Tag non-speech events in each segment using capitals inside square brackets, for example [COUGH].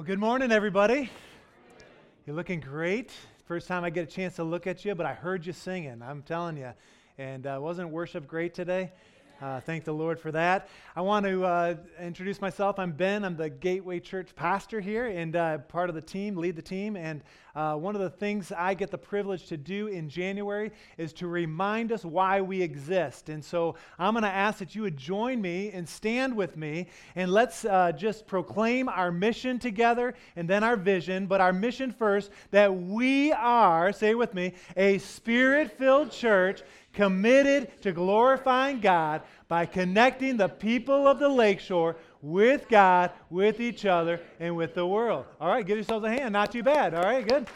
Well, good morning, everybody. You're looking great. First time I get a chance to look at you, but I heard you singing. I'm telling you. And uh, wasn't worship great today? Uh, thank the Lord for that. I want to uh, introduce myself. I'm Ben. I'm the Gateway Church pastor here and uh, part of the team, lead the team. And uh, one of the things I get the privilege to do in January is to remind us why we exist. And so I'm going to ask that you would join me and stand with me and let's uh, just proclaim our mission together and then our vision. But our mission first that we are, say with me, a spirit filled church committed to glorifying God by connecting the people of the lakeshore with God, with each other, and with the world. All right, give yourselves a hand. Not too bad. All right, good.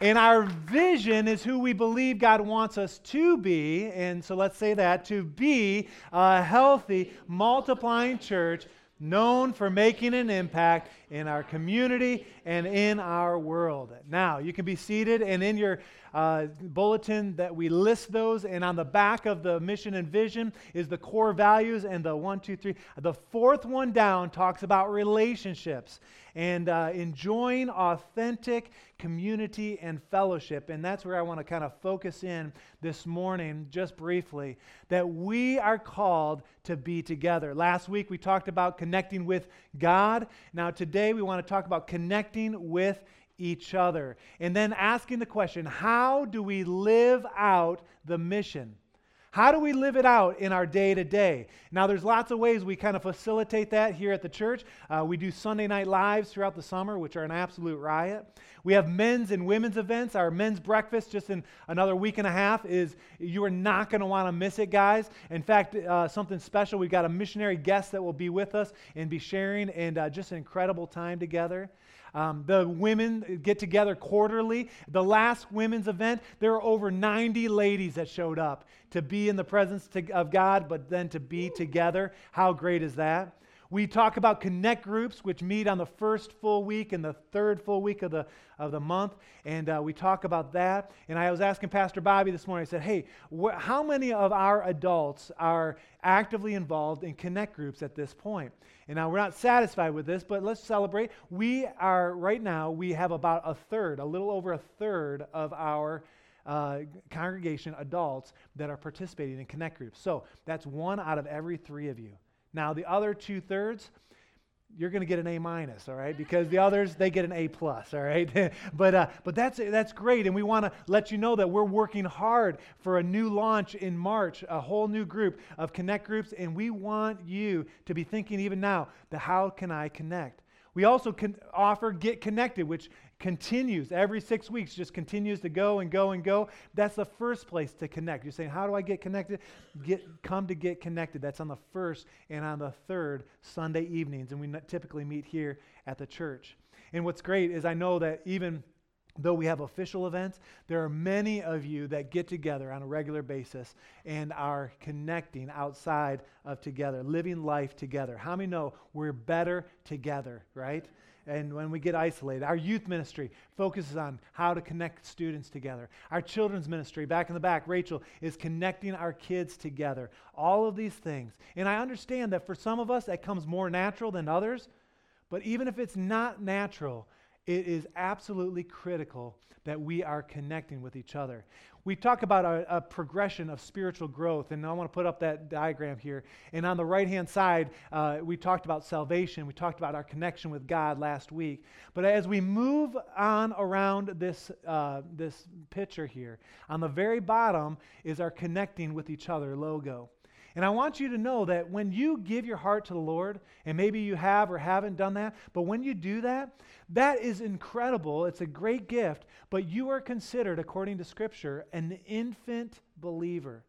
And our vision is who we believe God wants us to be. And so let's say that to be a healthy, multiplying church known for making an impact in our community and in our world. Now, you can be seated, and in your uh, bulletin that we list those, and on the back of the mission and vision is the core values and the one, two, three. The fourth one down talks about relationships and uh, enjoying authentic community and fellowship. And that's where I want to kind of focus in this morning, just briefly, that we are called to be together. Last week we talked about connecting with God. Now, today we want to talk about connecting with each other. And then asking the question how do we live out the mission? How do we live it out in our day to day? Now, there's lots of ways we kind of facilitate that here at the church. Uh, we do Sunday night lives throughout the summer, which are an absolute riot. We have men's and women's events. Our men's breakfast, just in another week and a half, is you are not going to want to miss it, guys. In fact, uh, something special. We've got a missionary guest that will be with us and be sharing, and uh, just an incredible time together. Um, the women get together quarterly. The last women's event, there were over 90 ladies that showed up to be in the presence to, of God, but then to be together. How great is that? We talk about connect groups, which meet on the first full week and the third full week of the, of the month. And uh, we talk about that. And I was asking Pastor Bobby this morning, I said, hey, wh- how many of our adults are actively involved in connect groups at this point? And now we're not satisfied with this, but let's celebrate. We are, right now, we have about a third, a little over a third of our uh, congregation, adults, that are participating in connect groups. So that's one out of every three of you. Now, the other two thirds, you're going to get an A minus, all right? Because the others they get an A plus, all right? [LAUGHS] but uh, but that's that's great, and we want to let you know that we're working hard for a new launch in March, a whole new group of connect groups, and we want you to be thinking even now the how can I connect? We also can offer Get Connected, which continues every six weeks, just continues to go and go and go. That's the first place to connect. You're saying, How do I get connected? Get, come to get connected. That's on the first and on the third Sunday evenings, and we typically meet here at the church. And what's great is I know that even though we have official events, there are many of you that get together on a regular basis and are connecting outside of together, living life together. How many know we're better together, right? and when we get isolated. Our youth ministry focuses on how to connect students together. Our children's ministry, back in the back, Rachel, is connecting our kids together. All of these things. And I understand that for some of us, that comes more natural than others. But even if it's not natural, it is absolutely critical that we are connecting with each other. We talk about a, a, progression of spiritual growth, and I want to put up that diagram here. And on the right hand side, uh, we talked about salvation. We talked about our connection with God last week. But as we move on around this, uh, this picture here, on the very bottom is our connecting with each other logo. And I want you to know that when you give your heart to the Lord, and maybe you have or haven't done that, but when you do that, that is incredible. It's a great gift, but you are considered, according to Scripture, an infant believer.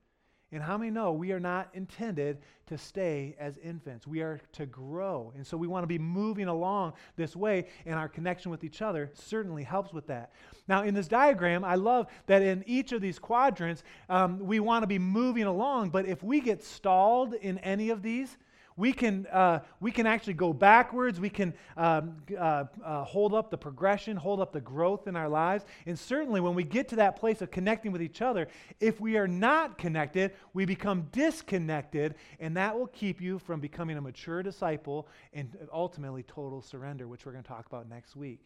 And how many know we are not intended to stay as infants? We are to grow. And so we want to be moving along this way, and our connection with each other certainly helps with that. Now, in this diagram, I love that in each of these quadrants, um, we want to be moving along, but if we get stalled in any of these, We can, uh, we can actually go backwards. We can um, uh, uh, hold up the progression, hold up the growth in our lives. And certainly, when we get to that place of connecting with each other, if we are not connected, we become disconnected, and that will keep you from becoming a mature disciple and ultimately total surrender, which we're going to talk about next week.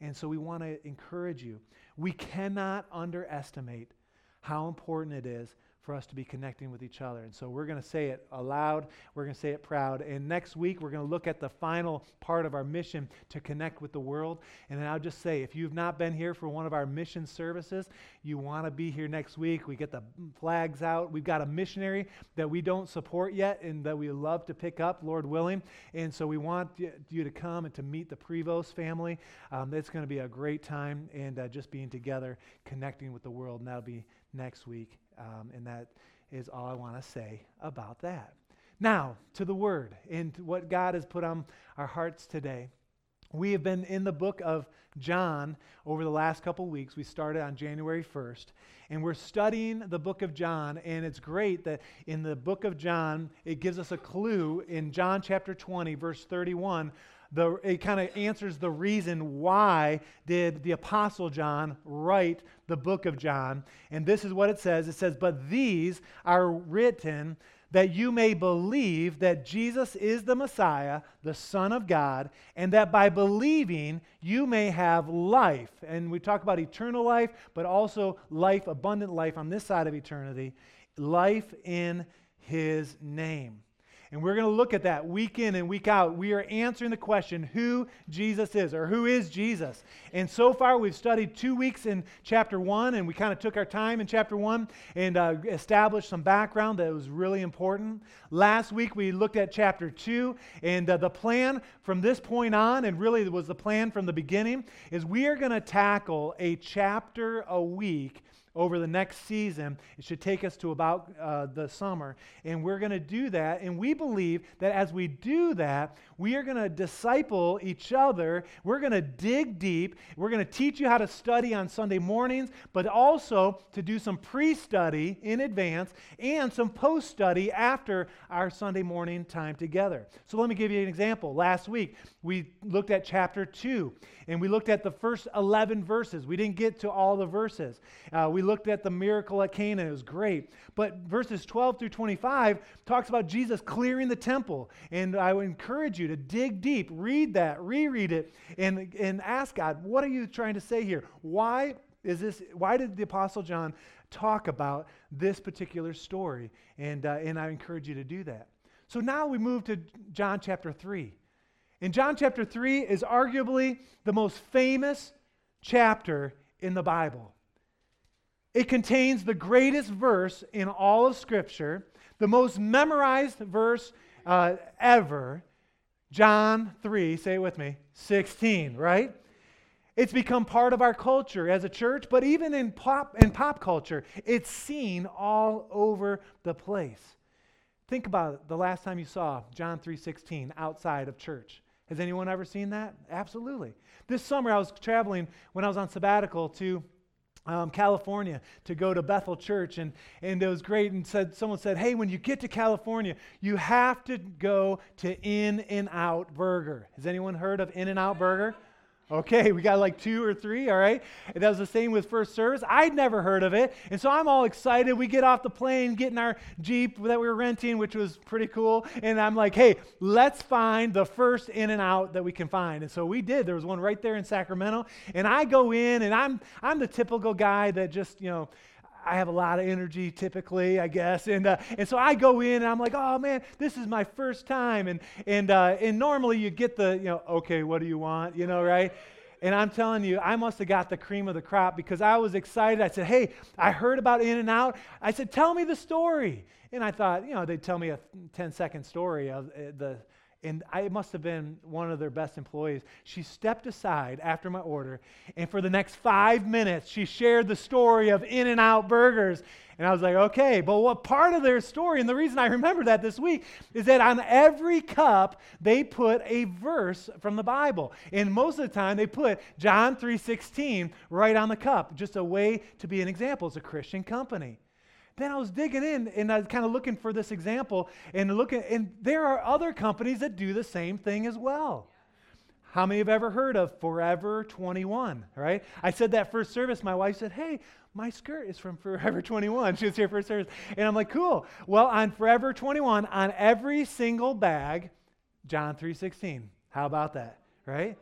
And so, we want to encourage you. We cannot underestimate how important it is for us to be connecting with each other. And so we're going to say it aloud, we're going to say it proud. And next week, we're going to look at the final part of our mission to connect with the world. And I'll just say if you've not been here for one of our mission services, you want to be here next week. We get the flags out. We've got a missionary that we don't support yet and that we love to pick up, Lord willing. And so we want you to come and to meet the Prevost family. Um, it's going to be a great time and uh, just being together, connecting with the world. And that'll be next week. Um, and that is all I want to say about that. Now, to the Word and what God has put on our hearts today. We have been in the book of John over the last couple weeks. We started on January 1st, and we're studying the book of John. And it's great that in the book of John, it gives us a clue in John chapter 20, verse 31 the, it kind of answers the reason why did the apostle john write the book of john. And this is what it says. It says but these are written that you may believe that jesus is the messiah the son of god and that by believing you may have life. And we talk about eternal life but also life abundant life on this side of eternity life in his name and we're going to look at that week in and week out. We are answering the question who Jesus is or who is Jesus. And so far, we've studied two weeks in chapter one, and we kind of took our time in chapter one and uh, established some background that was really important. Last week, we looked at chapter two, and uh, the plan from this point on, and really was the plan from the beginning, is we are going to tackle a chapter a week over the next season. It should take us to about uh, the summer. And we're going to do that. And we believe that as we do that, we are going to disciple each other. We're going to dig deep. We're going to teach you how to study on Sunday mornings, but also to do some pre study in advance and some post study after our Sunday morning time together. So let me give you an example. Last week, we looked at chapter 2, and we looked at the first 11 verses. We didn't get to all the verses. Uh, we looked at the miracle at Cana. It was great. But verses 12 through 25 talks about Jesus clearing the temple. And I would encourage you to dig deep, read that, reread it, and, and ask God, what are you trying to say here? Why is this, why did the Apostle John talk about this particular story? And, uh, and I encourage you to do that. So now we move to John chapter 3. And John chapter 3 is arguably the most famous chapter in the Bible. It contains the greatest verse in all of Scripture, the most memorized verse uh, ever. John 3, say it with me, 16, right? It's become part of our culture as a church, but even in pop, in pop culture, it's seen all over the place. Think about it, the last time you saw John 3:16 outside of church. Has anyone ever seen that? Absolutely. This summer I was traveling when I was on sabbatical to um, California to go to Bethel Church, and, and it was great. And said someone said, "Hey, when you get to California, you have to go to In and Out Burger." Has anyone heard of In and Out Burger? Okay, we got like two or three, all right? And that was the same with first service. I'd never heard of it. And so I'm all excited. We get off the plane, get in our Jeep that we were renting, which was pretty cool. And I'm like, hey, let's find the first in and out that we can find. And so we did. There was one right there in Sacramento. And I go in, and I'm I'm the typical guy that just, you know, I have a lot of energy typically, I guess. And, uh, and so I go in and I'm like, oh man, this is my first time. And, and, uh, and normally you get the, you know, okay, what do you want? You know, right? And I'm telling you, I must have got the cream of the crop because I was excited. I said, hey, I heard about In and Out. I said, tell me the story. And I thought, you know, they'd tell me a 10 second story of uh, the and I must have been one of their best employees. She stepped aside after my order, and for the next five minutes, she shared the story of In N Out Burgers. And I was like, okay, but what part of their story, and the reason I remember that this week, is that on every cup, they put a verse from the Bible. And most of the time, they put John 3.16 right on the cup, just a way to be an example. It's a Christian company. Then I was digging in and I was kind of looking for this example and looking, and there are other companies that do the same thing as well. How many have ever heard of Forever 21, right? I said that first service. My wife said, Hey, my skirt is from Forever 21. [LAUGHS] She was here first service. And I'm like, Cool. Well, on Forever 21, on every single bag, John 3.16. How about that, right?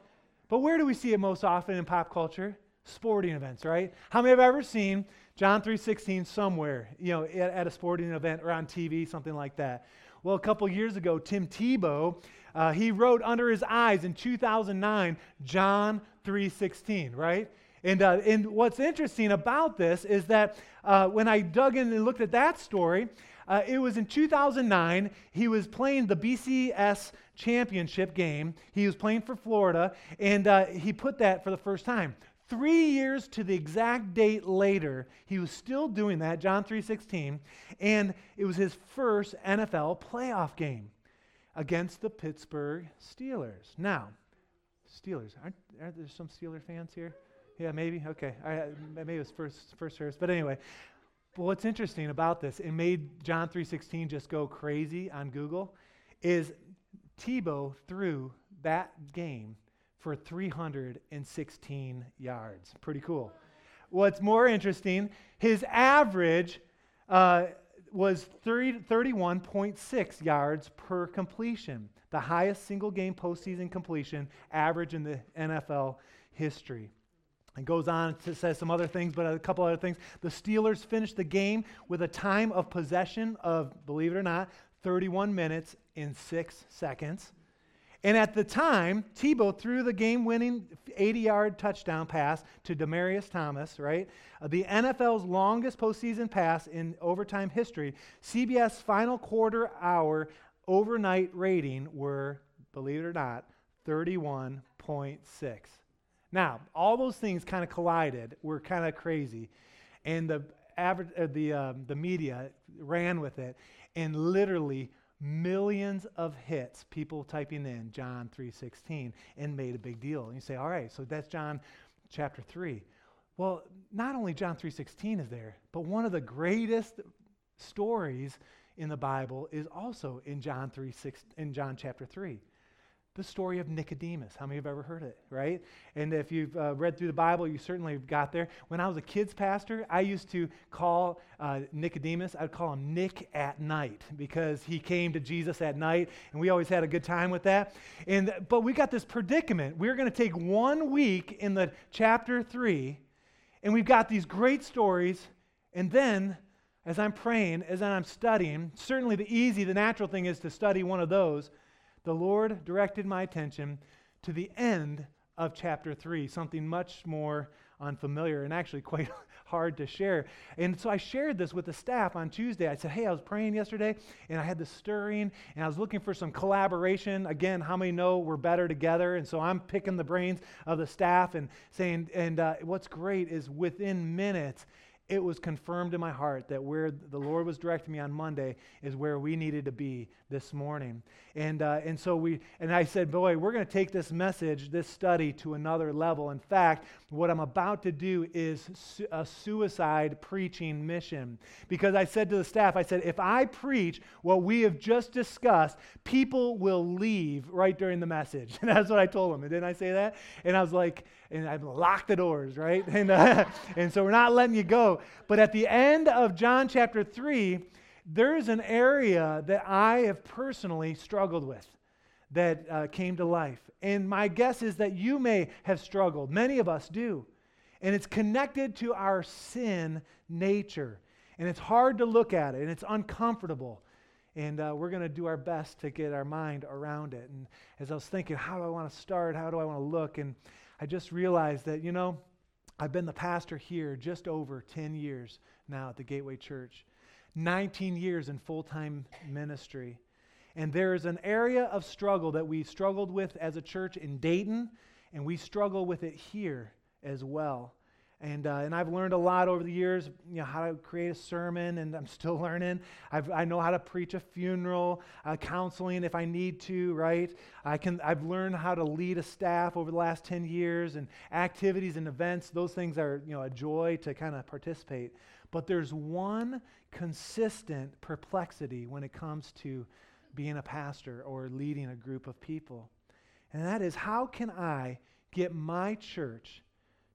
But where do we see it most often in pop culture? Sporting events, right? How many have ever seen John 3.16 somewhere, you know, at, at, a sporting event or on TV, something like that? Well, a couple years ago, Tim Tebow uh, he wrote under his eyes in 2009 John 3:16, right? And, uh, and what's interesting about this is that uh, when I dug in and looked at that story, uh, it was in 2009. He was playing the BCS championship game. He was playing for Florida, and uh, he put that for the first time. Three years to the exact date later, he was still doing that, John 3:16, and it was his first NFL playoff game against the Pittsburgh Steelers. Now, Steelers, aren't, aren't there some Steeler fans here? Yeah, maybe. Okay, I, maybe it was first first service, but anyway. But what's interesting about this, it made John 3:16 just go crazy on Google, is Tebow threw that game for 316 yards. Pretty cool. What's more interesting, his average uh, was 30, 31.6 yards per completion, the highest single game postseason completion average in the NFL history. It goes on to say some other things, but a couple other things. The Steelers finished the game with a time of possession of, believe it or not, 31 minutes in six seconds. And at the time, Tebow threw the game winning 80 yard touchdown pass to Demaryius Thomas, right? Uh, the NFL's longest postseason pass in overtime history. CBS final quarter hour overnight rating were, believe it or not, 31.6. Now, all those things kind of collided, were kind of crazy. And the, average, uh, the, um, the media ran with it and literally millions of hits people typing in john 3.16 and made a big deal. And you say all right so that's john chapter 3 well not only john 3.16 is there but one of the greatest stories in the bible is also in john 3 6, in john chapter 3 the story of Nicodemus. How many have ever heard it, right? And if you've uh, read through the Bible, you certainly got there. When I was a kids pastor, I used to call uh, Nicodemus, I'd call him Nick at night because he came to Jesus at night, and we always had a good time with that. And but we got this predicament. We're going to take one week in the chapter three, and we've got these great stories, and then as I'm praying, as I'm studying, certainly the easy, the natural thing is to study one of those the Lord directed my attention to the end of chapter 3, something much more unfamiliar and actually [LAUGHS] quite hard to share. And so I shared this with the staff on Tuesday. I said, Hey, I was praying yesterday and I had this stirring and I was looking for some collaboration. Again, how many know we're better together? And so I'm picking the brains of the staff and saying, and uh, what's great is within minutes, it was confirmed in my heart that where the Lord was directing me on Monday is where we needed to be this morning. And, uh, and so we, and I said, boy, we're going to take this message, this study to another level. In fact, what I'm about to do is su- a suicide preaching mission. Because I said to the staff, I said, if I preach what we have just discussed, people will leave right during the message. And [LAUGHS] that's what I told them. And didn't I say that? And I was like, and I've locked the doors, right? [LAUGHS] And, uh, and so we're not letting you go. But at the end of John chapter 3, there is an area that I have personally struggled with that uh, came to life. And my guess is that you may have struggled. Many of us do. And it's connected to our sin nature. And it's hard to look at it, and it's uncomfortable. And uh, we're going to do our best to get our mind around it. And as I was thinking, how do I want to start? How do I want to look? And I just realized that, you know, I've been the pastor here just over 10 years now at the Gateway Church, 19 years in full time ministry. And there is an area of struggle that we struggled with as a church in Dayton, and we struggle with it here as well. And, uh, and I've learned a lot over the years, you know, how to create a sermon, and I'm [LAUGHS] still learning. I've, I know how to preach a funeral, uh, counseling if I need to, right? I can, I've learned how to lead a staff over the last 10 years, and activities and events. Those things are, you know, a joy to kind of participate. But there's one consistent perplexity when it comes to being a pastor or leading a group of people. And that is how can I get my church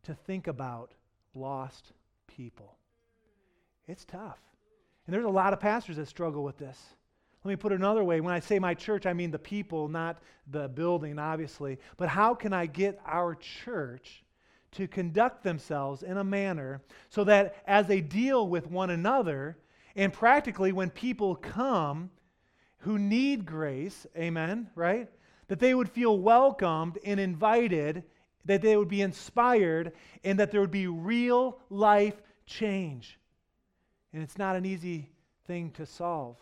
to think about lost people. It's tough. And there's a lot of pastors that struggle with this. Let me put it another way. When I say my church, I mean the people, not the building, obviously. But how can I get our church to conduct themselves in a manner so that as they deal with one another, and practically when people come who need grace, amen, right? That they would feel welcomed and invited that they would be inspired, and that there would be real life change. And it's not an easy thing to solve.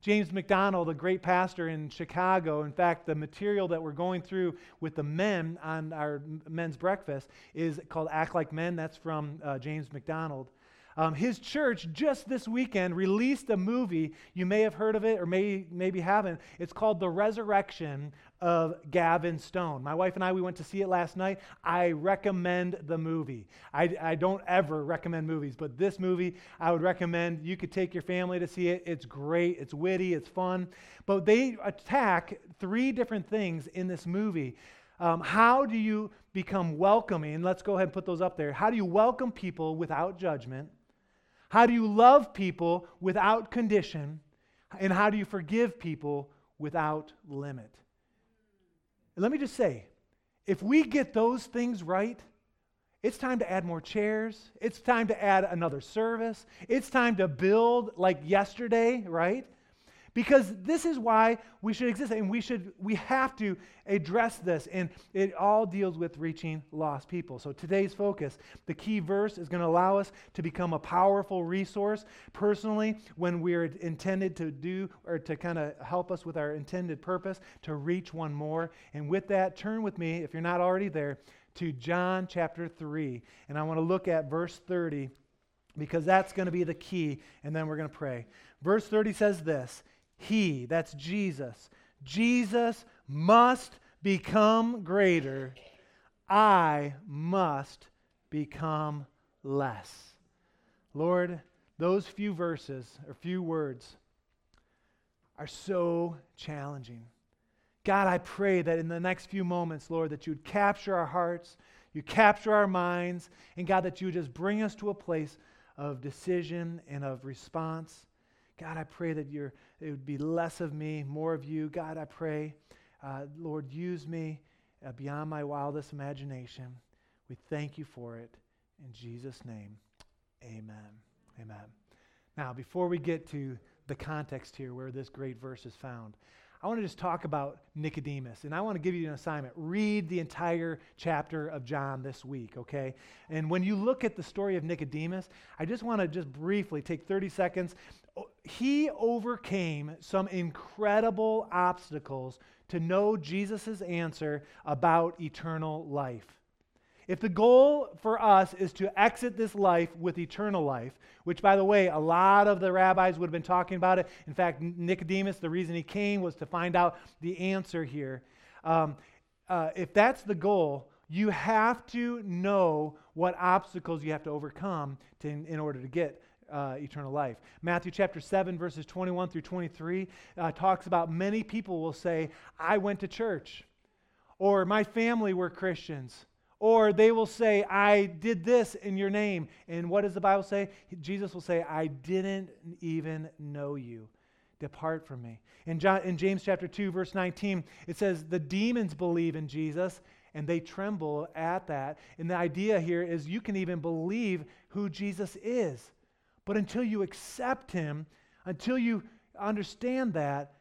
James MacDonald, a great pastor in Chicago, in fact, the material that we're going through with the men on our men's breakfast is called Act Like Men. That's from uh, James MacDonald. Um, his church just this weekend released a movie. You may have heard of it or may, maybe haven't. It's called The Resurrection of Gavin Stone. My wife and I, we went to see it last night. I recommend the movie. I, I don't ever recommend movies, but this movie I would recommend. You could take your family to see it. It's great, it's witty, it's fun. But they attack three different things in this movie. Um, how do you become welcoming? Let's go ahead and put those up there. How do you welcome people without judgment? How do you love people without condition? And how do you forgive people without limit? And let me just say if we get those things right, it's time to add more chairs. It's time to add another service. It's time to build like yesterday, right? Because this is why we should exist and we should we have to address this and it all deals with reaching lost people. So today's focus the key verse is going to allow us to become a powerful resource. Personally when we're intended to do or to kind of help us with our intended purpose to reach one more. And with that turn with me if you're not already there to john chapter 3 and i want to look at verse 30 because that's going to be the key and then we're going to pray. Verse 30 says this he, that's Jesus, Jesus must become greater. I must become less. Lord, those few verses or few words are so challenging. God, I pray that in the next few moments, Lord, that you would capture our hearts, you capture our minds, and God, that you would just bring us to a place of decision and of response. God, I pray that you it would be less of me, more of you. God, I pray, uh, Lord, use me uh, beyond my wildest imagination. We thank you for it. In Jesus' name, amen. Amen. Now, before we get to the context here where this great verse is found, I want to just talk about Nicodemus. And I want to give you an assignment. Read the entire chapter of John this week, okay? And when you look at the story of Nicodemus, I just want to just briefly take 30 seconds. He overcame some incredible obstacles to know Jesus' answer about eternal life. If the goal for us is to exit this life with eternal life, which, by the way, a lot of the rabbis would have been talking about it. In fact, Nicodemus, the reason he came was to find out the answer here. Um, uh, if that's the goal, you have to know what obstacles you have to overcome to, in, in order to get uh, eternal life. Matthew chapter 7, verses 21 through 23 uh, talks about many people will say, I went to church, or my family were Christians, or they will say, I did this in your name. And what does the Bible say? Jesus will say, I didn't even know you. Depart from me. In, John, in James chapter 2, verse 19, it says, The demons believe in Jesus and they tremble at that. And the idea here is you can even believe who Jesus is. But until you accept him, until you understand that,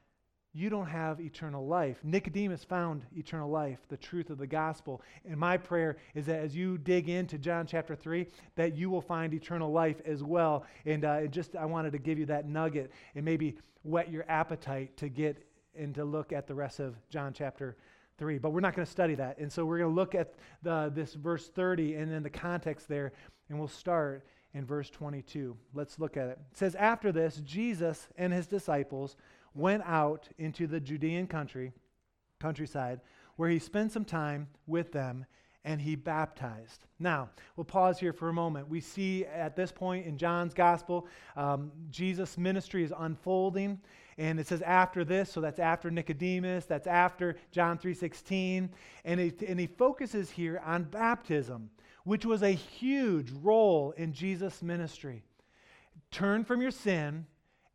you don't have eternal life. Nicodemus found eternal life, the truth of the gospel. And my prayer is that as you dig into John chapter 3, that you will find eternal life as well. And uh, just, I wanted to give you that nugget and maybe whet your appetite to get and to look at the rest of John chapter 3. But we're not going to study that. And so we're going to look at the, this verse 30 and then the context there, and we'll start in verse 22. Let's look at it. It says, After this, Jesus and his disciples went out into the Judean country, countryside, where he spent some time with them and he baptized. Now, we'll pause here for a moment. We see at this point in John's gospel, um, Jesus' ministry is unfolding. And it says after this, so that's after Nicodemus, that's after John 3.16. And, it, and he focuses here on baptism, which was a huge role in Jesus' ministry. Turn from your sin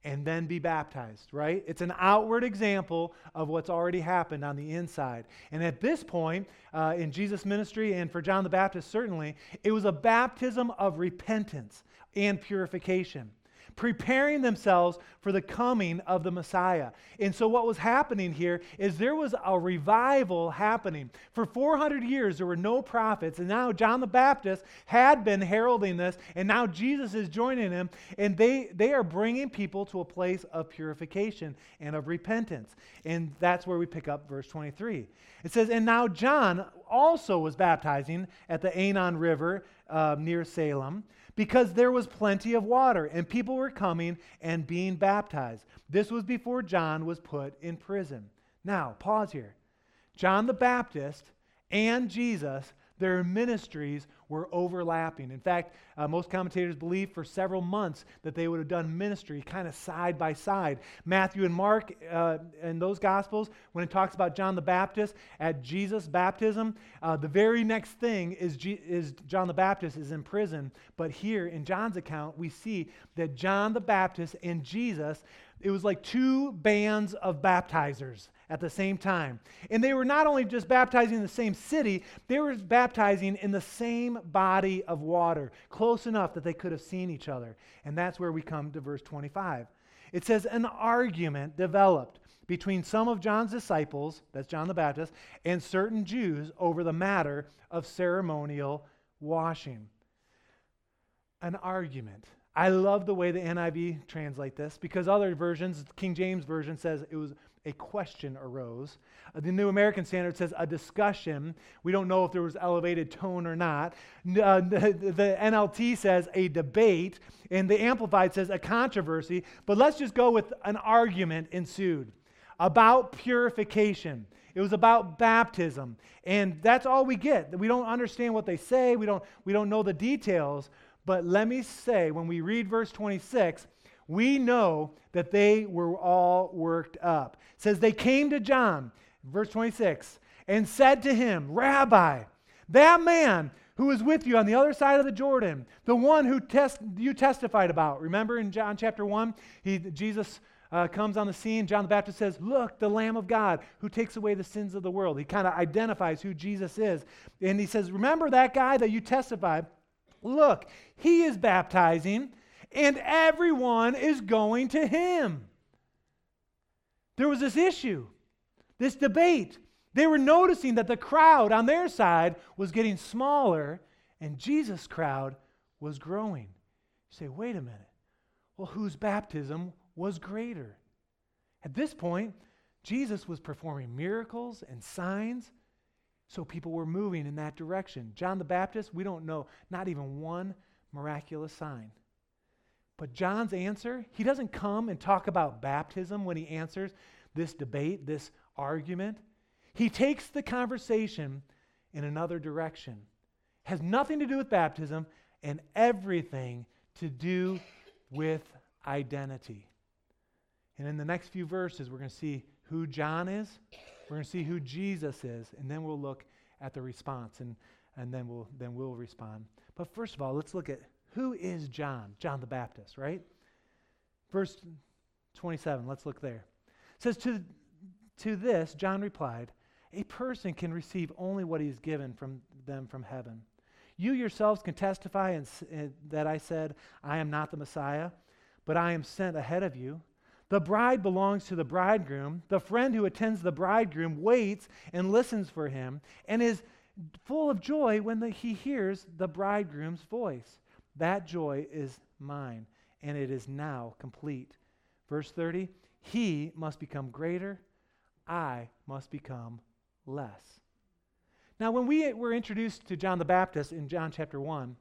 and then be baptized, right? It's an outward example of what's already happened on the inside. And at this point, uh, in Jesus' ministry and for John the Baptist, certainly, it was a baptism of repentance and purification preparing themselves for the coming of the Messiah. And so, what was happening here is there was a revival happening. For 400 years, there were no prophets, and now John the Baptist had been heralding this, and now Jesus is joining him, and they, they are bringing people to a place of purification and of repentance. And that's where we pick up verse 23. It says, And now John also was baptizing at the Aenon River uh, near Salem because there was plenty of water and people were coming and being baptized. This was before John was put in prison. Now, pause here. John the Baptist and Jesus, their ministries were overlapping. In fact, uh, most commentators believe for several months that they would have done ministry kind of side by side. Matthew and Mark, uh, in those Gospels, when it talks about John the Baptist at Jesus' baptism, uh, the very next thing is, G- is John the Baptist is in prison. But here in John's account, we see that John the Baptist and Jesus, it was like two bands of baptizers at the same time. And they were not only just baptizing in the same city, they were baptizing in the same body of water, close enough that they could have seen each other. And that's where we come to verse 25. It says, An argument developed between some of John's disciples, that's John the Baptist, and certain Jews over the matter of ceremonial washing. An argument. I love the way the NIV translate this because other versions, King James version says it was a question arose. Uh, the New American Standard says a discussion. We don't know if there was elevated tone or not. Uh, [LAUGHS] the, the NLT says a debate, and the Amplified says a controversy. But let's just go with an argument ensued about purification. It was about baptism. And that's all we get. We don't understand what they say, we don't, we don't know the details. But let me say, when we read verse 26, we know that they were all worked up. It says they came to John, verse 26, and said to him, Rabbi, that man who was with you on the other side of the Jordan, the one who test, you testified about. Remember in John chapter 1, he, Jesus uh, comes on the scene. John the Baptist says, Look, the Lamb of God who takes away the sins of the world. He kind of identifies who Jesus is. And he says, Remember that guy that you testified? Look, he is baptizing and everyone is going to him. There was this issue, this debate. They were noticing that the crowd on their side was getting smaller and Jesus' crowd was growing. You say, wait a minute. Well, whose baptism was greater? At this point, Jesus was performing miracles and signs, so people were moving in that direction. John the Baptist, we don't know, not even one miraculous sign. But John's answer, he doesn't come and talk about baptism when he answers this debate, this argument. He takes the conversation in another direction. Has nothing to do with baptism and everything to do with identity. And in the next few verses, we're going to see who John is, we're going to see who Jesus is, and then we'll look at the response and, and then we'll then we'll respond. But first of all, let's look at who is John? John the Baptist, right? Verse 27, let's look there. It says, To, to this, John replied, A person can receive only what he's given from them from heaven. You yourselves can testify and, and eh, that I said, I am not the Messiah, but I am sent ahead of you. The bride belongs to the bridegroom. The friend who attends the bridegroom waits and listens for him and is full of joy when the, he hears the bridegroom's voice. That joy is mine, and it is now complete. Verse 30 He must become greater, I must become less. Now, when we were introduced to John the Baptist in John chapter 1,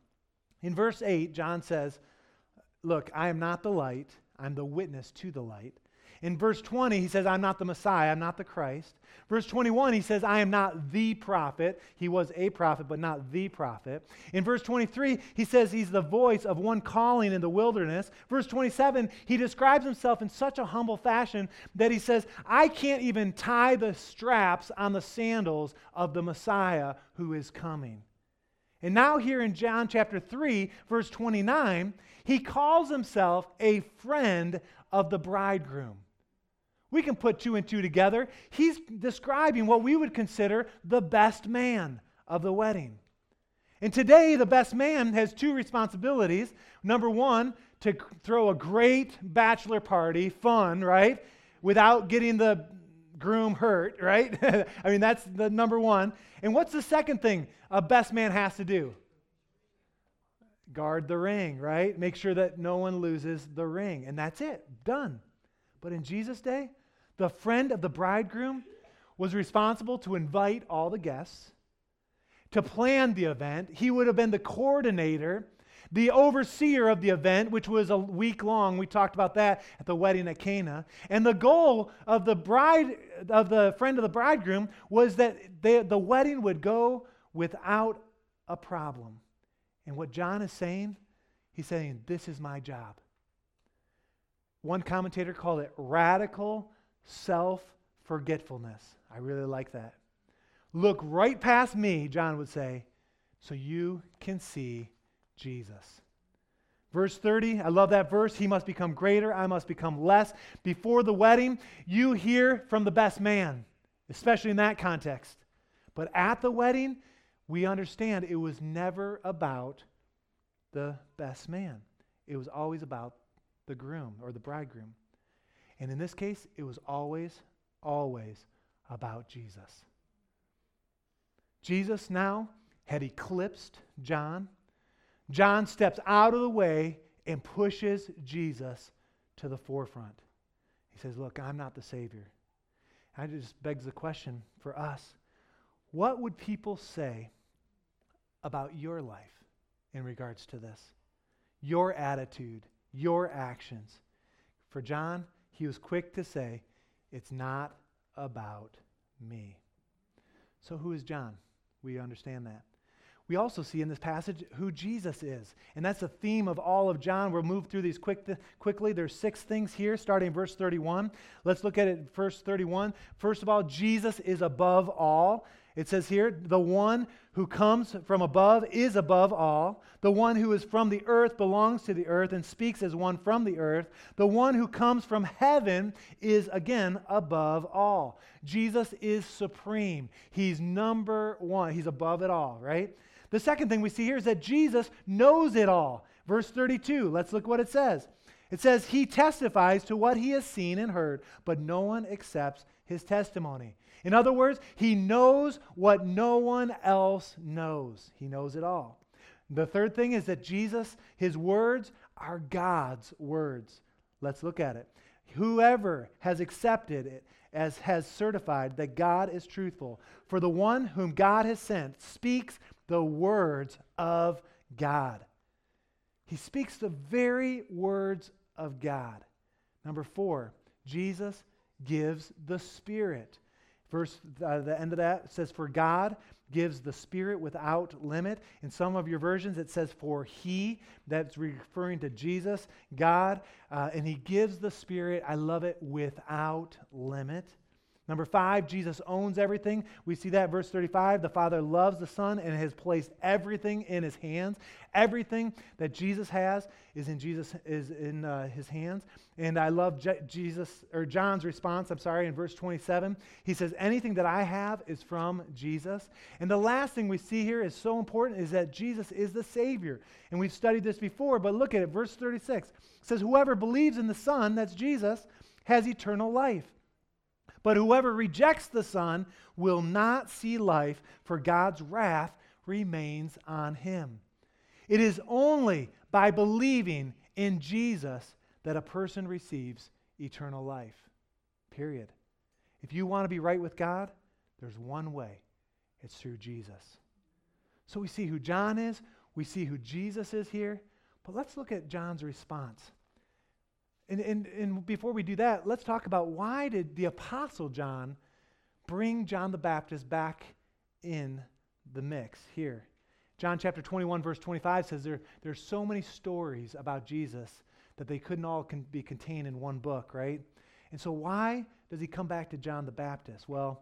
in verse 8, John says, Look, I am not the light, I'm the witness to the light. In verse 20, he says, I'm not the Messiah, I'm not the Christ. Verse 21, he says, I am not the prophet. He was a prophet, but not the prophet. In verse 23, he says he's the voice of one calling in the wilderness. Verse 27, he describes himself in such a humble fashion that he says, I can't even tie the straps on the sandals of the Messiah who is coming. And now, here in John chapter 3, verse 29, he calls himself a friend of the bridegroom. We can put two and two together. He's describing what we would consider the best man of the wedding. And today, the best man has two responsibilities. Number one, to throw a great bachelor party, fun, right? Without getting the groom hurt, right? [LAUGHS] I mean, that's the number one. And what's the second thing a best man has to do? Guard the ring, right? Make sure that no one loses the ring. And that's it, done. But in Jesus' day, the friend of the bridegroom was responsible to invite all the guests, to plan the event. He would have been the coordinator, the overseer of the event, which was a week long. We talked about that at the wedding at Cana. And the goal of the bride, of the friend of the bridegroom, was that they, the wedding would go without a problem. And what John is saying, he's saying, This is my job. One commentator called it radical self forgetfulness. I really like that. Look right past me, John would say, so you can see Jesus. Verse 30, I love that verse. He must become greater, I must become less. Before the wedding, you hear from the best man, especially in that context. But at the wedding, we understand it was never about the best man, it was always about the groom or the bridegroom. And in this case, it was always, always about Jesus. Jesus now had eclipsed John. John steps out of the way and pushes Jesus to the forefront. He says, Look, I'm not the Savior. And it just begs the question for us what would people say about your life in regards to this? Your attitude, your actions. For John, he was quick to say, It's not about me. So, who is John? We understand that. We also see in this passage who Jesus is. And that's the theme of all of John. We'll move through these quick th- quickly. There's six things here, starting in verse 31. Let's look at it, verse 31. First of all, Jesus is above all. It says here, the one who comes from above is above all. The one who is from the earth belongs to the earth and speaks as one from the earth. The one who comes from heaven is again above all. Jesus is supreme. He's number one. He's above it all, right? The second thing we see here is that Jesus knows it all. Verse 32, let's look what it says. It says, He testifies to what he has seen and heard, but no one accepts his testimony. In other words, he knows what no one else knows. He knows it all. The third thing is that Jesus, his words are God's words. Let's look at it. Whoever has accepted it as has certified that God is truthful. For the one whom God has sent speaks the words of God. He speaks the very words of God. Number four, Jesus gives the Spirit. Verse, uh, the end of that says, For God gives the Spirit without limit. In some of your versions, it says, For He. That's referring to Jesus, God. Uh, and He gives the Spirit, I love it, without limit. Number five, Jesus owns everything. We see that verse 35. The Father loves the Son and has placed everything in his hands. Everything that Jesus has is in Jesus is in uh, his hands. And I love Je- Jesus or John's response, I'm sorry, in verse 27. He says, Anything that I have is from Jesus. And the last thing we see here is so important is that Jesus is the Savior. And we've studied this before, but look at it. Verse 36 it says, Whoever believes in the Son, that's Jesus, has eternal life. But whoever rejects the Son will not see life, for God's wrath remains on him. It is only by believing in Jesus that a person receives eternal life. Period. If you want to be right with God, There's one way it's through Jesus. So we see who John is, we see who Jesus is here, but let's look at John's response. And, and, and before we do that, let's talk about why did the Apostle John bring John the Baptist back in the mix here? John chapter 21, verse 25 says there, there's so many stories about Jesus that they couldn't all con- be contained in one book, right? And so why does he come back to John the Baptist? Well,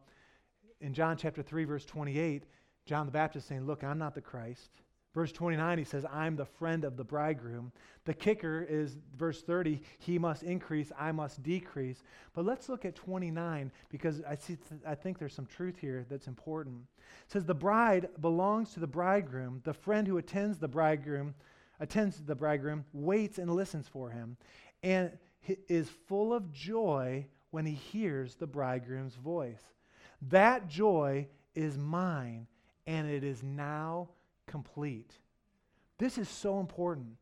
in John chapter 3, verse 28, John the Baptist saying, Look, I'm not the Christ. Verse 29, he says, I'm the friend of the bridegroom. The kicker is verse 30, he must increase, I must decrease. But let's look at 29 because I, see, I think there's some truth here that's important. It says, The bride belongs to the bridegroom. The friend who attends the bridegroom, attends the bridegroom, waits and listens for him, and is full of joy when he hears the bridegroom's voice. That joy is mine, and it is now complete. This is so important.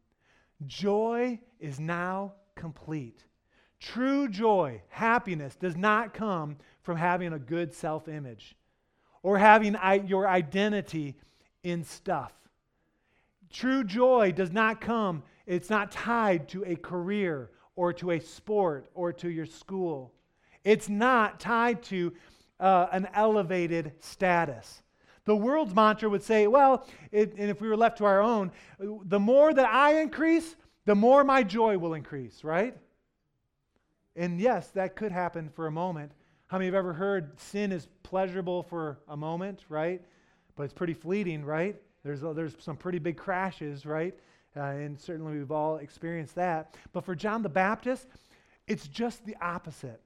Joy is now complete. True joy, happiness, does not come from having a good self image or having your identity in stuff. True joy does not come, it's not tied to a career or to a sport or to your school. It's not tied to uh, an elevated status. The world's mantra would say, well, it, and if we were left to our own, the more that I increase, the more my joy will increase, right? And yes, that could happen for a moment. How many have ever heard sin is pleasurable for a moment, right? But it's pretty fleeting, right? There's, there's some pretty big crashes, right? Uh, and certainly we've all experienced that. But for John the Baptist, it's just the opposite.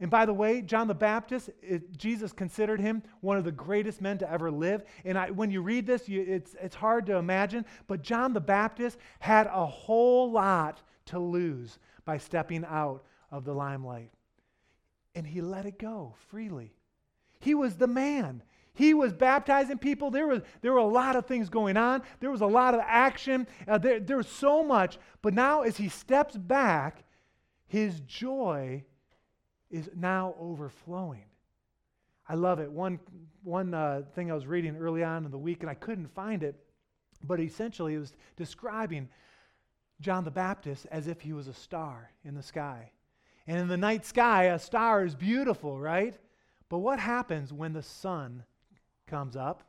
And by the way, John the Baptist, it, Jesus considered him one of the greatest men to ever live. And I, when you read this, you, it's, it's hard to imagine, but John the Baptist had a whole lot to lose by stepping out of the limelight. And he let it go freely. He was the man. He was baptizing people. There, was, there were a lot of things going on. There was a lot of action. Uh, there, there was so much. But now, as he steps back, his joy is now overflowing. I love it. One, one uh, thing I was reading early on in the week, and I couldn't find it, but essentially it was describing John the Baptist as if he was a star in the sky. And in the night sky, a star is beautiful, right? But what happens when the sun comes up?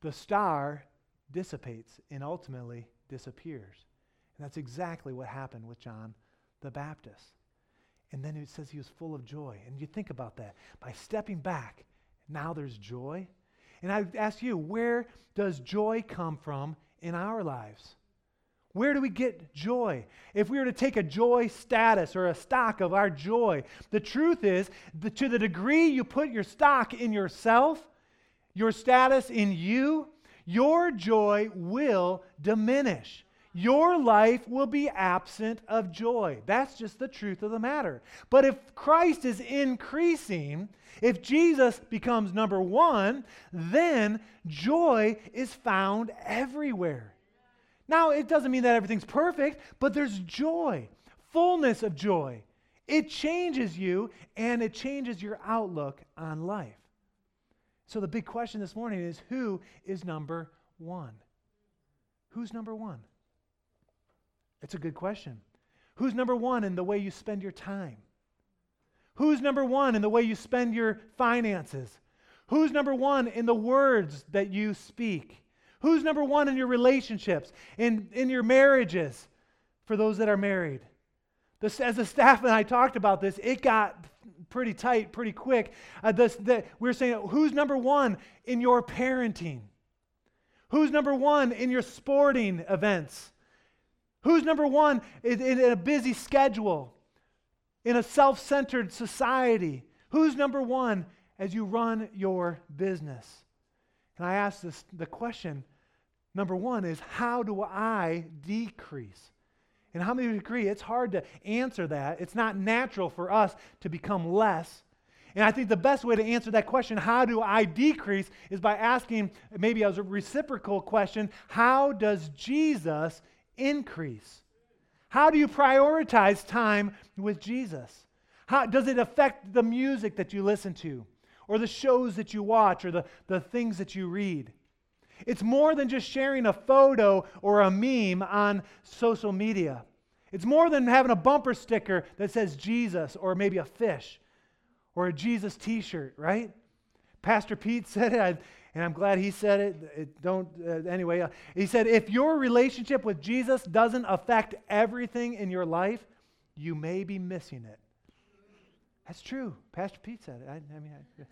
The star dissipates and ultimately disappears. And that's exactly what happened with John the Baptist. And then it says he was full of joy. And you think about that. By stepping back, now there's joy. And I ask you, where does joy come from in our lives? Where do we get joy? If we were to take a joy status or a stock of our joy, the truth is that to the degree you put your stock in yourself, your status in you, your joy will diminish your life will be absent of joy. That's just the truth of the matter. But if Christ is increasing, if Jesus becomes number one, then joy is found everywhere. Now, it doesn't mean that everything's perfect, but there's joy, fullness of joy. It changes you and it changes your outlook on life. So, the big question this morning is who is number one? Who's number one? It's a good question. Who's number one in the way you spend your time? Who's number one in the way you spend your finances? Who's number one in the words that you speak? Who's number one in your relationships, in, in your marriages, for those that are married? This, as the staff and I talked about this, it got pretty tight pretty quick. Uh, this, the, we were saying, who's number one in your parenting? Who's number one in your sporting events? Who's number one in, in a busy schedule, in a self centered society? Who's number one as you run your business? And I ask this the question number one is how do I decrease? And how many agree? It's hard to answer that. It's not natural for us to become less. And I think the best way to answer that question, how do I decrease, is by asking maybe as a reciprocal question, how does Jesus increase? How do you prioritize time with Jesus? How, does it affect the music that you listen to? or the shows that you watch or the, the things that you read. It's more than just sharing a photo or a meme on social media. It's more than having a bumper sticker that says Jesus or maybe a fish or a Jesus t shirt, right? Pastor Pete [LAUGHS] said it, and I'm glad he said it. it don't, uh, anyway, uh, he said, if your relationship with Jesus doesn't affect everything in your life, you may be missing it. That's true. Pastor Pete said it. I, I mean, I,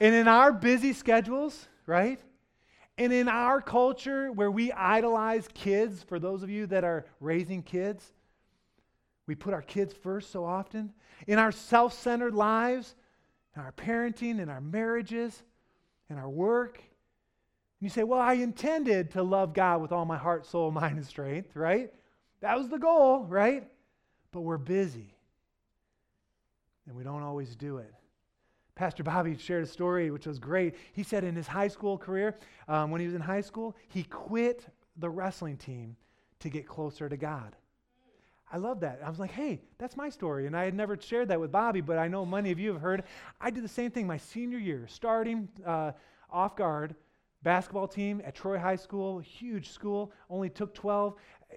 and in our busy schedules, right? And in our culture where we idolize kids, for those of you that are raising kids, we put our kids first so often. In our self centered lives, in our parenting, in our marriages, in our work. And you say, Well, I intended to love God with all my heart, soul, [LAUGHS] mind, and strength, right? That was the goal, right? But we're busy. And we don't always do it. Pastor Bobby shared a story which was great. He said in his high school career, um, when he was in high school, he quit the wrestling team to get closer to God. I love that. I was like, hey, that's my story. And I had never shared that with Bobby, but I know many of you have heard. I did the same thing my senior year, starting uh, off guard, basketball team at Troy High School, huge school, only took 12.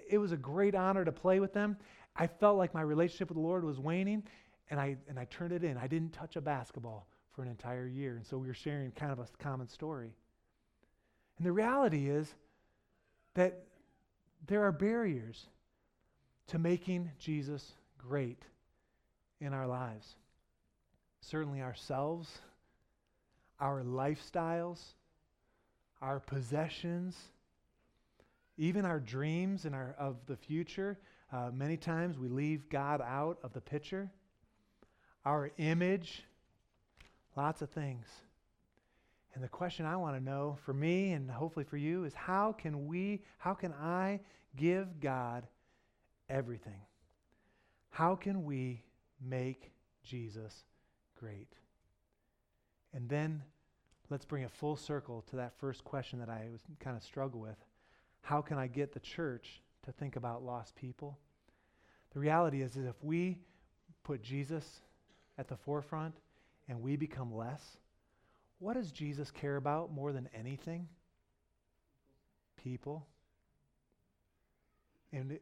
It was a great honor to play with them. I felt like my relationship with the Lord was waning, and I, and I turned it in. I didn't touch a basketball for an entire year. And so we were sharing kind of a common story. And the reality is that there are barriers to making Jesus great in our lives. Certainly ourselves, our lifestyles, our possessions, even our dreams and our, of the future. Uh, many times we leave God out of the picture. Our image, Lots of things. And the question I want to know for me and hopefully for you is how can we, how can I give God everything? How can we make Jesus great? And then let's bring it full circle to that first question that I was kind of struggle with. How can I get the church to think about lost people? The reality is, is if we put Jesus at the forefront, and we become less, what does Jesus care about more than anything? People. And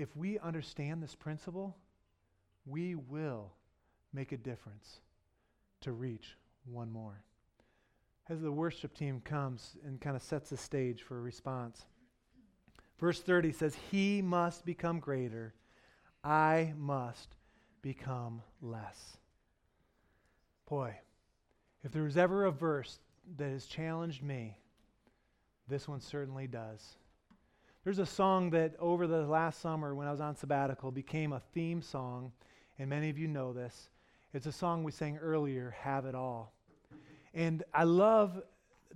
if we understand this principle, we will make a difference to reach one more. As the worship team comes and kind of sets the stage for a response, verse 30 says, He must become greater, I must become less. Boy, if there was ever a verse that has challenged me, this one certainly does. There's a song that over the last summer when I was on sabbatical became a theme song, and many of you know this. It's a song we sang earlier, Have It All. And I love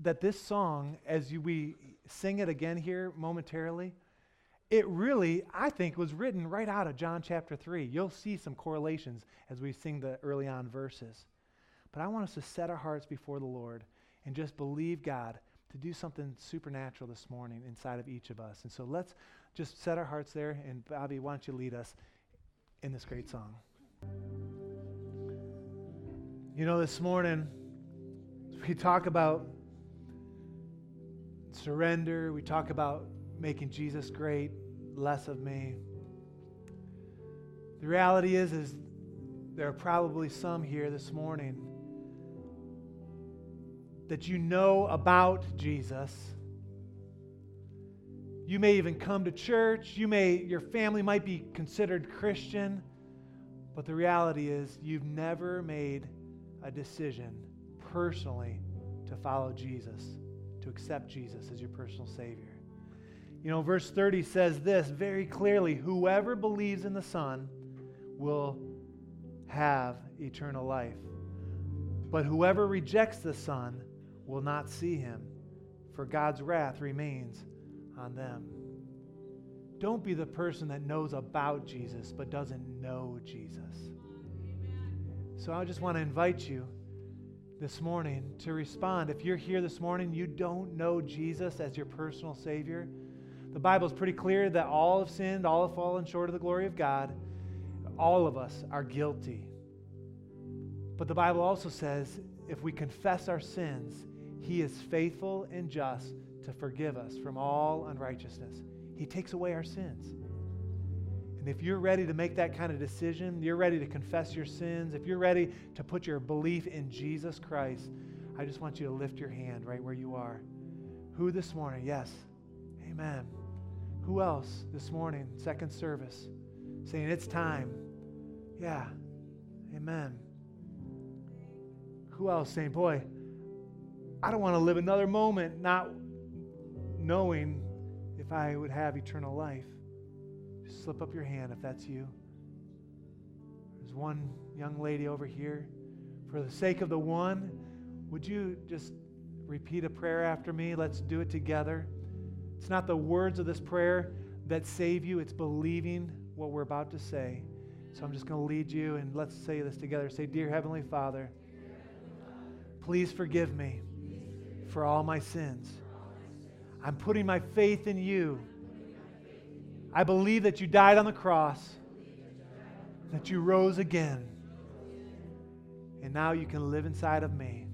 that this song, as you, we sing it again here momentarily, it really, I think, was written right out of John chapter 3. You'll see some correlations as we sing the early on verses. But I want us to set our hearts before the Lord and just believe God to do something supernatural this morning inside of each of us. And so let's just set our hearts there. And Bobby, why don't you lead us in this great song? You know, this morning, we talk about surrender, we talk about making Jesus great, less of me. The reality is, is there are probably some here this morning that you know about Jesus. You may even come to church. You may your family might be considered Christian, but the reality is you've never made a decision personally to follow Jesus, to accept Jesus as your personal savior. You know, verse 30 says this very clearly, whoever believes in the Son will have eternal life. But whoever rejects the Son will not see him, for God's wrath remains on them. Don't be the person that knows about Jesus but doesn't know Jesus. So I just want to invite you this morning to respond. If you're here this morning, you don't know Jesus as your personal Savior. The Bible is pretty clear that all have sinned, all have fallen short of the glory of God. All of us are guilty. But the Bible also says if we confess our sins, He is faithful and just to forgive us from all unrighteousness. He takes away our sins. And if you're ready to make that kind of decision, you're ready to confess your sins, if you're ready to put your belief in Jesus Christ, I just want you to lift your hand right where you are. Who this morning? Yes. Amen. Who else this morning, second service, saying it's time? Yeah. Amen. Who else saying, boy, I don't want to live another moment not knowing if I would have eternal life? Just slip up your hand if that's you. There's one young lady over here. For the sake of the one, would you just repeat a prayer after me? Let's do it together. It's not the words of this prayer that save you, it's believing what we're about to say. So I'm just going to lead you and let's say this together. Say, Dear Heavenly Father, please forgive me for all my sins. I'm putting my faith in you. I believe that you died on the cross, that you rose again, and now you can live inside of me,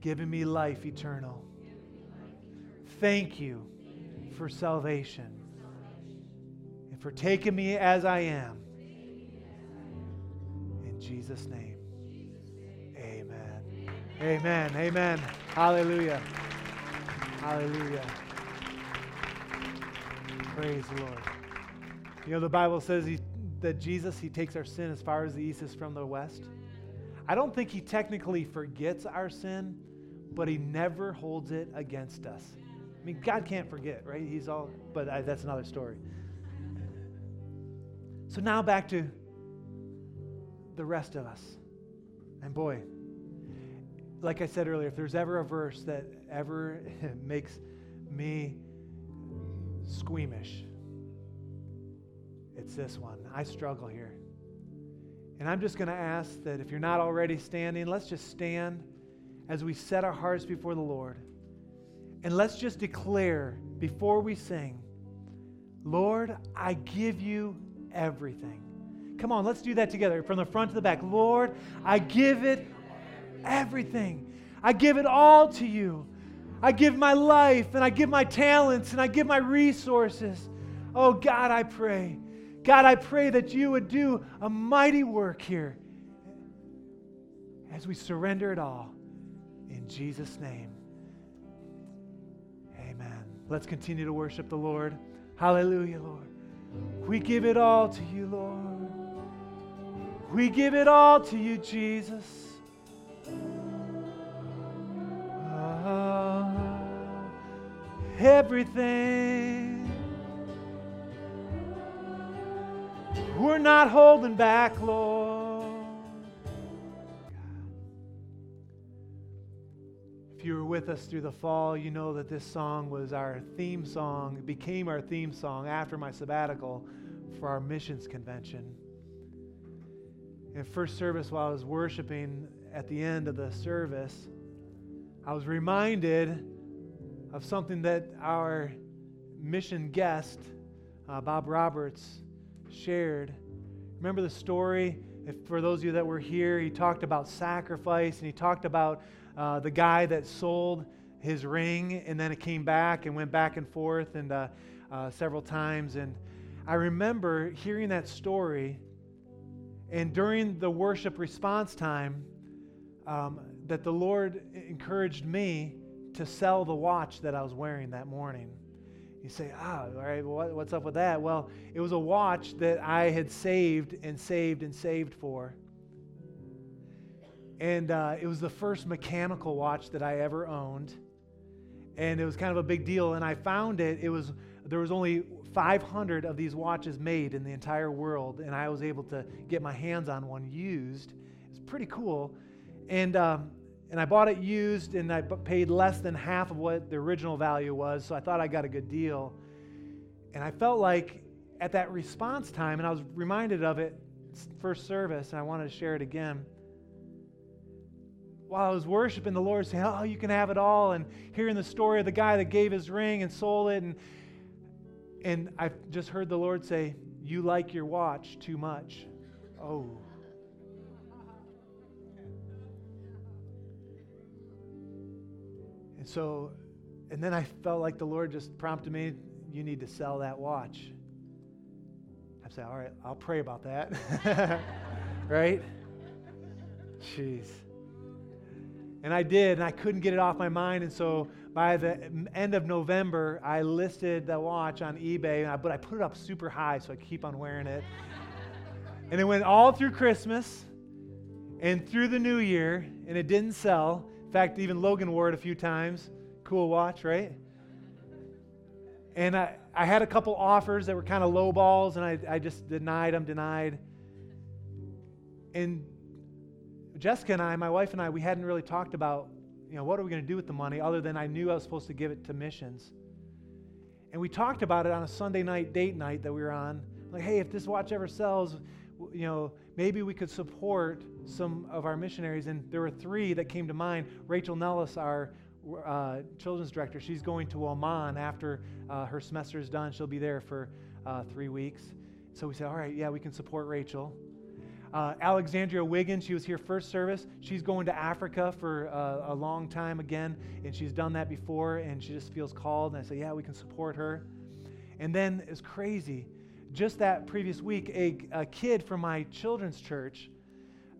giving me life eternal. Thank you for salvation and for taking me as I am. In Jesus' name, amen. Amen. Hallelujah. Hallelujah. Praise the Lord. You know, the Bible says he, that Jesus, he takes our sin as far as the east is from the west. I don't think he technically forgets our sin, but he never holds it against us. I mean, God can't forget, right? He's all, but I, that's another story. So now back to the rest of us. And boy, like I said earlier, if there's ever a verse that ever [LAUGHS] makes me squeamish, it's this one. I struggle here. And I'm just going to ask that if you're not already standing, let's just stand as we set our hearts before the Lord. And let's just declare before we sing, Lord, I give you everything. Come on, let's do that together from the front to the back. Lord, I give it everything. I give it all to you. I give my life and I give my talents and I give my resources. Oh God, I pray. God, I pray that you would do a mighty work here as we surrender it all in Jesus' name. Amen. Let's continue to worship the Lord. Hallelujah, Lord. We give it all to you, Lord. We give it all to you, Jesus. Everything. We're not holding back, Lord. If you were with us through the fall, you know that this song was our theme song, it became our theme song after my sabbatical for our missions convention. In first service, while I was worshiping at the end of the service, I was reminded of something that our mission guest, uh, Bob Roberts, shared. Remember the story? If, for those of you that were here, he talked about sacrifice and he talked about uh, the guy that sold his ring and then it came back and went back and forth and uh, uh, several times. And I remember hearing that story, and during the worship response time, um, that the Lord encouraged me to sell the watch that I was wearing that morning. You say, ah, all right, what's up with that? Well, it was a watch that I had saved and saved and saved for. And uh, it was the first mechanical watch that I ever owned. And it was kind of a big deal. And I found it, it was, there was only 500 of these watches made in the entire world. And I was able to get my hands on one used. It's pretty cool. And um, and I bought it used and I paid less than half of what the original value was, so I thought I got a good deal. And I felt like at that response time, and I was reminded of it first service, and I wanted to share it again. While I was worshiping the Lord, saying, Oh, you can have it all, and hearing the story of the guy that gave his ring and sold it, and and I just heard the Lord say, You like your watch too much. Oh. And so, and then I felt like the Lord just prompted me, you need to sell that watch. I said, all right, I'll pray about that. [LAUGHS] right? Jeez. And I did, and I couldn't get it off my mind. And so by the end of November, I listed the watch on eBay, but I put it up super high so I keep on wearing it. and it went all through Christmas and through the new year, and it didn't sell. In fact, even Logan wore it a few times. Cool watch, right? And I, I had a couple offers that were kind of low balls, and I, I just denied them, denied. And Jessica and I, my wife and I, we hadn't really talked about, you know, what are we going to do with the money other than I knew I was supposed to give it to missions. And we talked about it on a Sunday night date night that we were on. Like, hey, if this watch ever sells, you know, maybe we could support some of our missionaries. And there were three that came to mind. Rachel Nellis, our uh, children's director, she's going to Oman after uh, her semester is done. She'll be there for uh, three weeks. So we said, all right, yeah, we can support Rachel. Uh, Alexandria Wiggins, she was here first service. She's going to Africa for uh, a long time again, and she's done that before, and she just feels called. And I say, yeah, we can support her. And then it's crazy. Just that previous week, a, a kid from my children's church,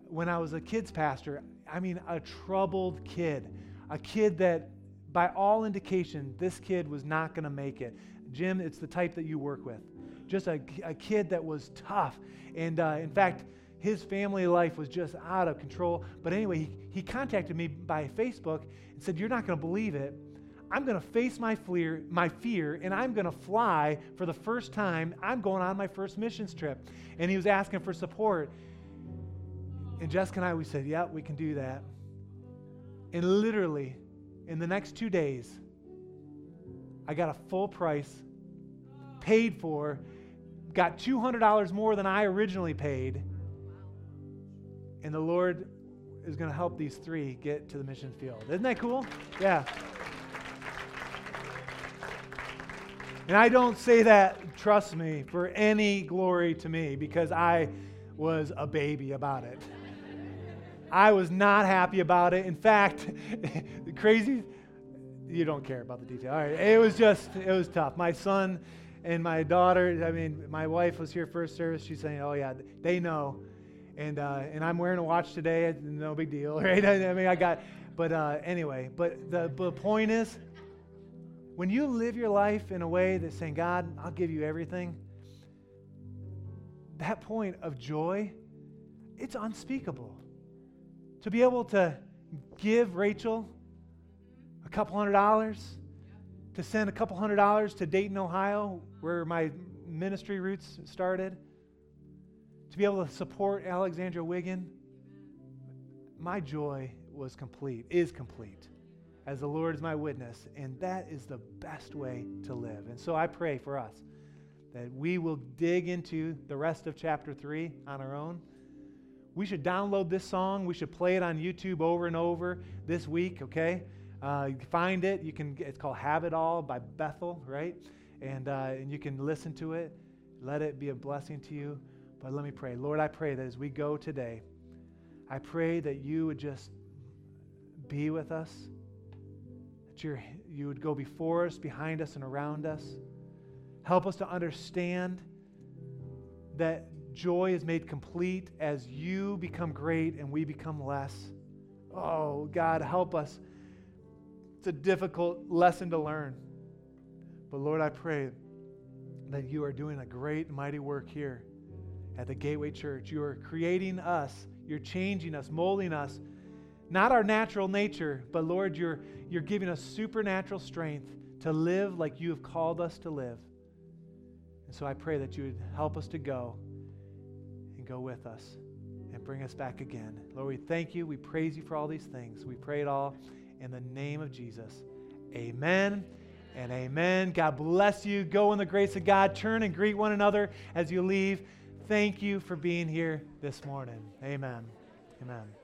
when I was a kids pastor, I mean, a troubled kid, a kid that, by all indication, this kid was not going to make it. Jim, it's the type that you work with. Just a, a kid that was tough. And uh, in fact, his family life was just out of control. But anyway, he, he contacted me by Facebook and said, You're not going to believe it. I'm going to face my fear, my fear, and I'm going to fly for the first time. I'm going on my first missions trip. And he was asking for support. And Jessica and I, we said, Yeah, we can do that. And literally, in the next two days, I got a full price, paid for, got $200 more than I originally paid and the Lord is going to help these three get to the mission field. Isn't that cool? Yeah. And I don't say that, trust me, for any glory to me because I was a baby about it. I was not happy about it. In fact, [LAUGHS] the crazy, you don't care about the detail. All right. It was just, it was tough. My son and my daughter, I mean, my wife was here first service. She's saying, oh, yeah, they know and uh, and I'm wearing a watch today. No big deal, [LAUGHS] right? I, mean, I got, but uh, anyway. But the, the point is, when you live your life in a way that's saying, God, I'll give you everything. That point of joy, it's unspeakable. To be able to give Rachel a couple hundred dollars, to send a couple hundred dollars to Dayton, Ohio, where my ministry roots started to be able to support Alexandra Wiggin, my joy was complete, is complete, as the Lord is my witness. And that is the best way to live. And so I pray for us that we will dig into the rest of chapter 3 on our own. We should download this song. We should play it on YouTube over and over this week, okay? Uh, find it. You can. It's called "Have It All" by Bethel, right? And uh, and you can listen to it. Let it be a blessing to you. But let me pray. Lord, I pray that as we go today, I pray that you would just be with us, that you you would go before us, behind us, and around us. Help us to understand that joy is made complete as you become great and we become less. Oh, God, help us. It's a difficult lesson to learn. But Lord, I pray that you are doing a great, mighty work here at the Gateway Church. You are creating us, you're changing us, molding us. Not our natural nature, but Lord, you're, you're giving us supernatural strength to live like you have called us to live. And so I pray that you would help us to go and go with us and bring us back again. Lord, we thank you. We praise you for all these things. We pray it all in the name of Jesus. Amen and amen. God bless you. Go in the grace of God. Turn and greet one another as you leave thank you for being here this morning. Amen. Amen.